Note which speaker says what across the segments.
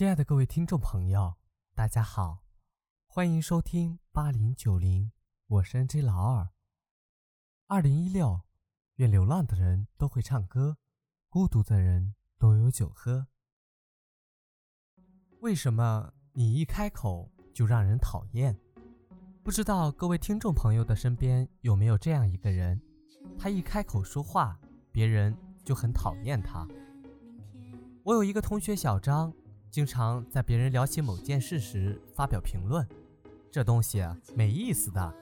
Speaker 1: 亲爱的各位听众朋友，大家好，欢迎收听八零九零，我是 NJ 老二。二零一六，愿流浪的人都会唱歌，孤独的人都有酒喝。为什么你一开口就让人讨厌？不知道各位听众朋友的身边有没有这样一个人，他一开口说话，别人就很讨厌他。我有一个同学小张。经常在别人聊起某件事时发表评论，这东西没意思的。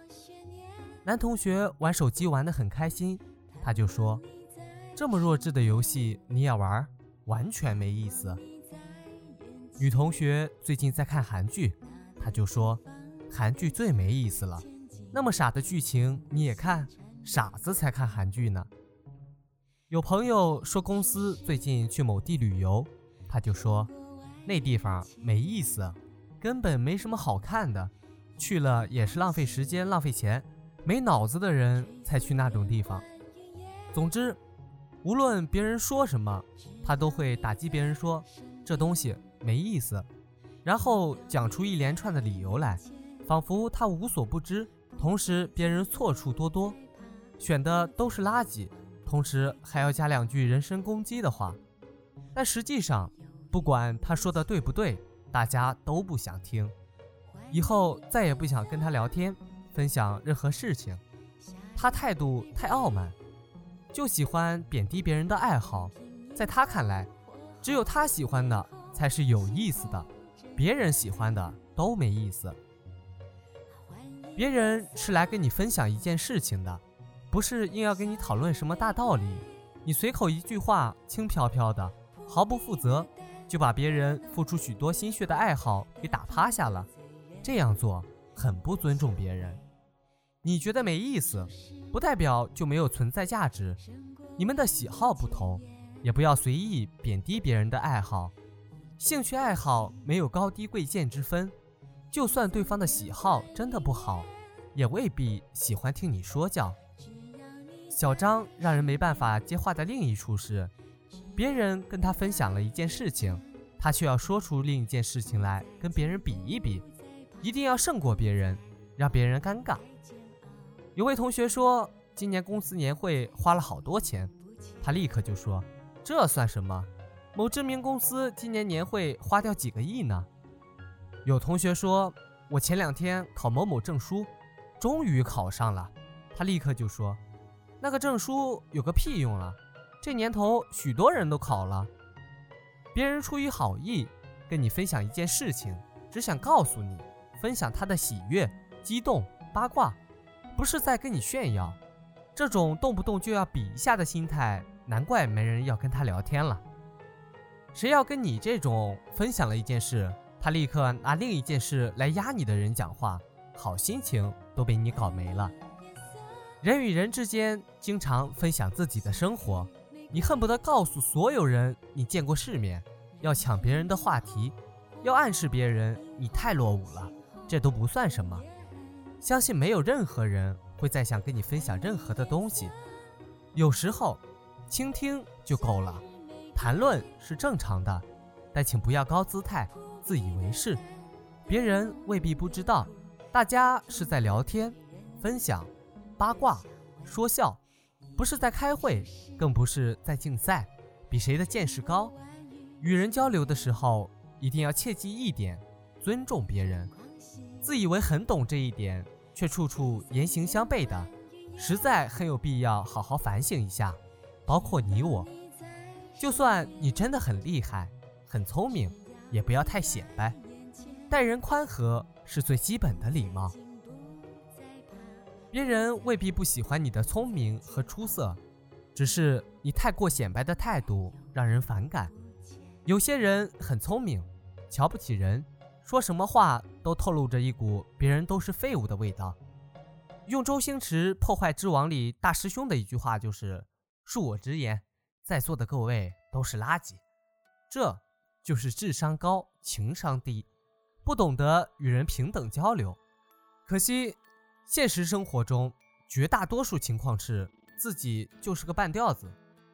Speaker 1: 男同学玩手机玩得很开心，他就说：“这么弱智的游戏你也玩，完全没意思。”女同学最近在看韩剧，他就说：“韩剧最没意思了，那么傻的剧情你也看，傻子才看韩剧呢。”有朋友说公司最近去某地旅游，他就说。那地方没意思，根本没什么好看的，去了也是浪费时间、浪费钱，没脑子的人才去那种地方。总之，无论别人说什么，他都会打击别人说这东西没意思，然后讲出一连串的理由来，仿佛他无所不知。同时，别人错处多多，选的都是垃圾，同时还要加两句人身攻击的话，但实际上。不管他说的对不对，大家都不想听，以后再也不想跟他聊天，分享任何事情。他态度太傲慢，就喜欢贬低别人的爱好。在他看来，只有他喜欢的才是有意思的，别人喜欢的都没意思。别人是来跟你分享一件事情的，不是硬要跟你讨论什么大道理。你随口一句话，轻飘飘的，毫不负责。就把别人付出许多心血的爱好给打趴下了，这样做很不尊重别人。你觉得没意思，不代表就没有存在价值。你们的喜好不同，也不要随意贬低别人的爱好。兴趣爱好没有高低贵贱之分，就算对方的喜好真的不好，也未必喜欢听你说教。小张让人没办法接话的另一处是。别人跟他分享了一件事情，他却要说出另一件事情来跟别人比一比，一定要胜过别人，让别人尴尬。有位同学说，今年公司年会花了好多钱，他立刻就说：“这算什么？某知名公司今年年会花掉几个亿呢？”有同学说：“我前两天考某某证书，终于考上了。”他立刻就说：“那个证书有个屁用啊！”这年头，许多人都考了。别人出于好意跟你分享一件事情，只想告诉你，分享他的喜悦、激动、八卦，不是在跟你炫耀。这种动不动就要比一下的心态，难怪没人要跟他聊天了。谁要跟你这种分享了一件事，他立刻拿另一件事来压你的人讲话，好心情都被你搞没了。人与人之间经常分享自己的生活。你恨不得告诉所有人你见过世面，要抢别人的话题，要暗示别人你太落伍了，这都不算什么。相信没有任何人会再想跟你分享任何的东西。有时候，倾听就够了，谈论是正常的，但请不要高姿态、自以为是。别人未必不知道，大家是在聊天、分享、八卦、说笑。不是在开会，更不是在竞赛，比谁的见识高。与人交流的时候，一定要切记一点：尊重别人。自以为很懂这一点，却处处言行相悖的，实在很有必要好好反省一下。包括你我，就算你真的很厉害、很聪明，也不要太显摆。待人宽和是最基本的礼貌。别人未必不喜欢你的聪明和出色，只是你太过显摆的态度让人反感。有些人很聪明，瞧不起人，说什么话都透露着一股别人都是废物的味道。用周星驰《破坏之王》里大师兄的一句话就是：“恕我直言，在座的各位都是垃圾。”这就是智商高、情商低，不懂得与人平等交流。可惜。现实生活中，绝大多数情况是自己就是个半吊子，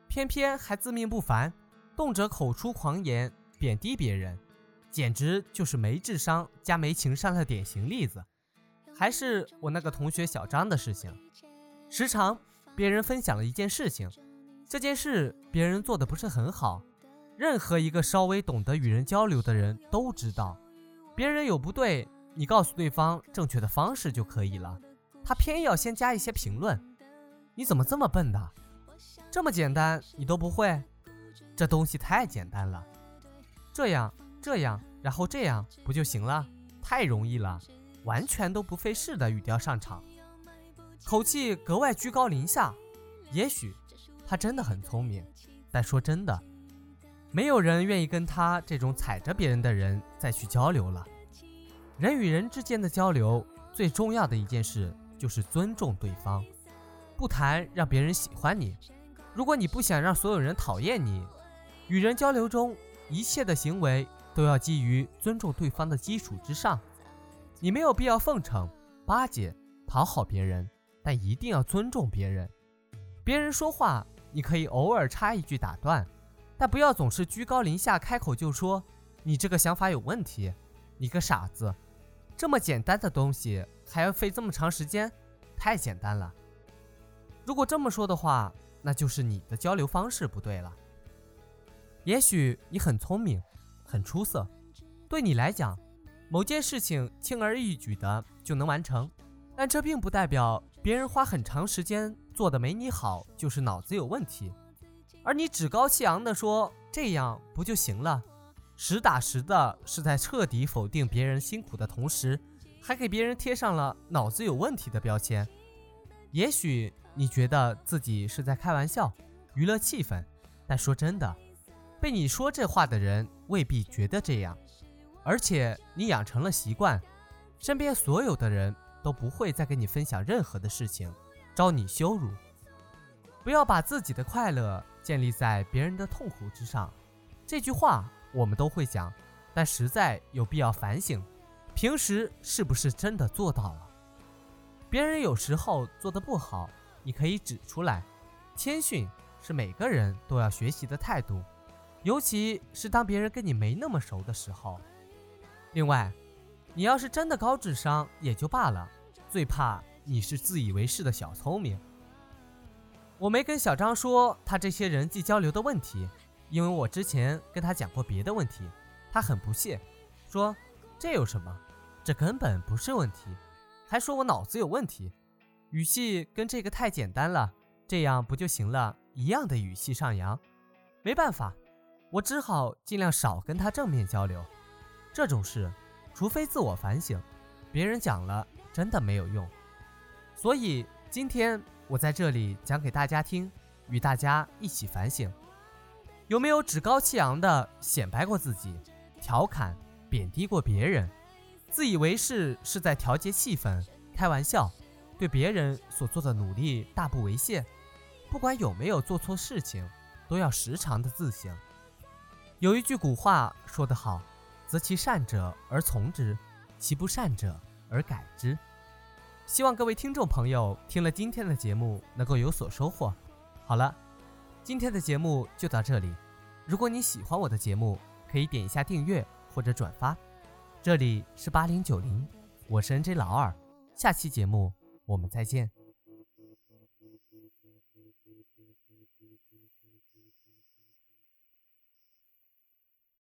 Speaker 1: 偏偏还自命不凡，动辄口出狂言，贬低别人，简直就是没智商加没情商的典型例子。还是我那个同学小张的事情，时常别人分享了一件事情，这件事别人做的不是很好，任何一个稍微懂得与人交流的人都知道，别人有不对，你告诉对方正确的方式就可以了，他偏要先加一些评论，你怎么这么笨的？这么简单你都不会？这东西太简单了，这样这样，然后这样不就行了？太容易了。完全都不费事的语调上场，口气格外居高临下。也许他真的很聪明，但说真的，没有人愿意跟他这种踩着别人的人再去交流了。人与人之间的交流，最重要的一件事就是尊重对方。不谈让别人喜欢你，如果你不想让所有人讨厌你，与人交流中一切的行为都要基于尊重对方的基础之上。你没有必要奉承、巴结、讨好别人，但一定要尊重别人。别人说话，你可以偶尔插一句打断，但不要总是居高临下，开口就说你这个想法有问题，你个傻子。这么简单的东西还要费这么长时间，太简单了。如果这么说的话，那就是你的交流方式不对了。也许你很聪明，很出色，对你来讲。某件事情轻而易举的就能完成，但这并不代表别人花很长时间做的没你好就是脑子有问题。而你趾高气扬的说这样不就行了，实打实的是在彻底否定别人辛苦的同时，还给别人贴上了脑子有问题的标签。也许你觉得自己是在开玩笑，娱乐气氛，但说真的，被你说这话的人未必觉得这样。而且你养成了习惯，身边所有的人都不会再跟你分享任何的事情，招你羞辱。不要把自己的快乐建立在别人的痛苦之上。这句话我们都会讲，但实在有必要反省，平时是不是真的做到了？别人有时候做的不好，你可以指出来。谦逊是每个人都要学习的态度，尤其是当别人跟你没那么熟的时候。另外，你要是真的高智商也就罢了，最怕你是自以为是的小聪明。我没跟小张说他这些人际交流的问题，因为我之前跟他讲过别的问题，他很不屑，说这有什么，这根本不是问题，还说我脑子有问题，语气跟这个太简单了，这样不就行了？一样的语气上扬，没办法，我只好尽量少跟他正面交流。这种事，除非自我反省，别人讲了真的没有用。所以今天我在这里讲给大家听，与大家一起反省：有没有趾高气扬的显摆过自己，调侃、贬低过别人，自以为是是在调节气氛、开玩笑，对别人所做的努力大不为谢？不管有没有做错事情，都要时常的自省。有一句古话说得好。择其善者而从之，其不善者而改之。希望各位听众朋友听了今天的节目能够有所收获。好了，今天的节目就到这里。如果你喜欢我的节目，可以点一下订阅或者转发。这里是八零九零，我是 NJ 老二，下期节目我们再见。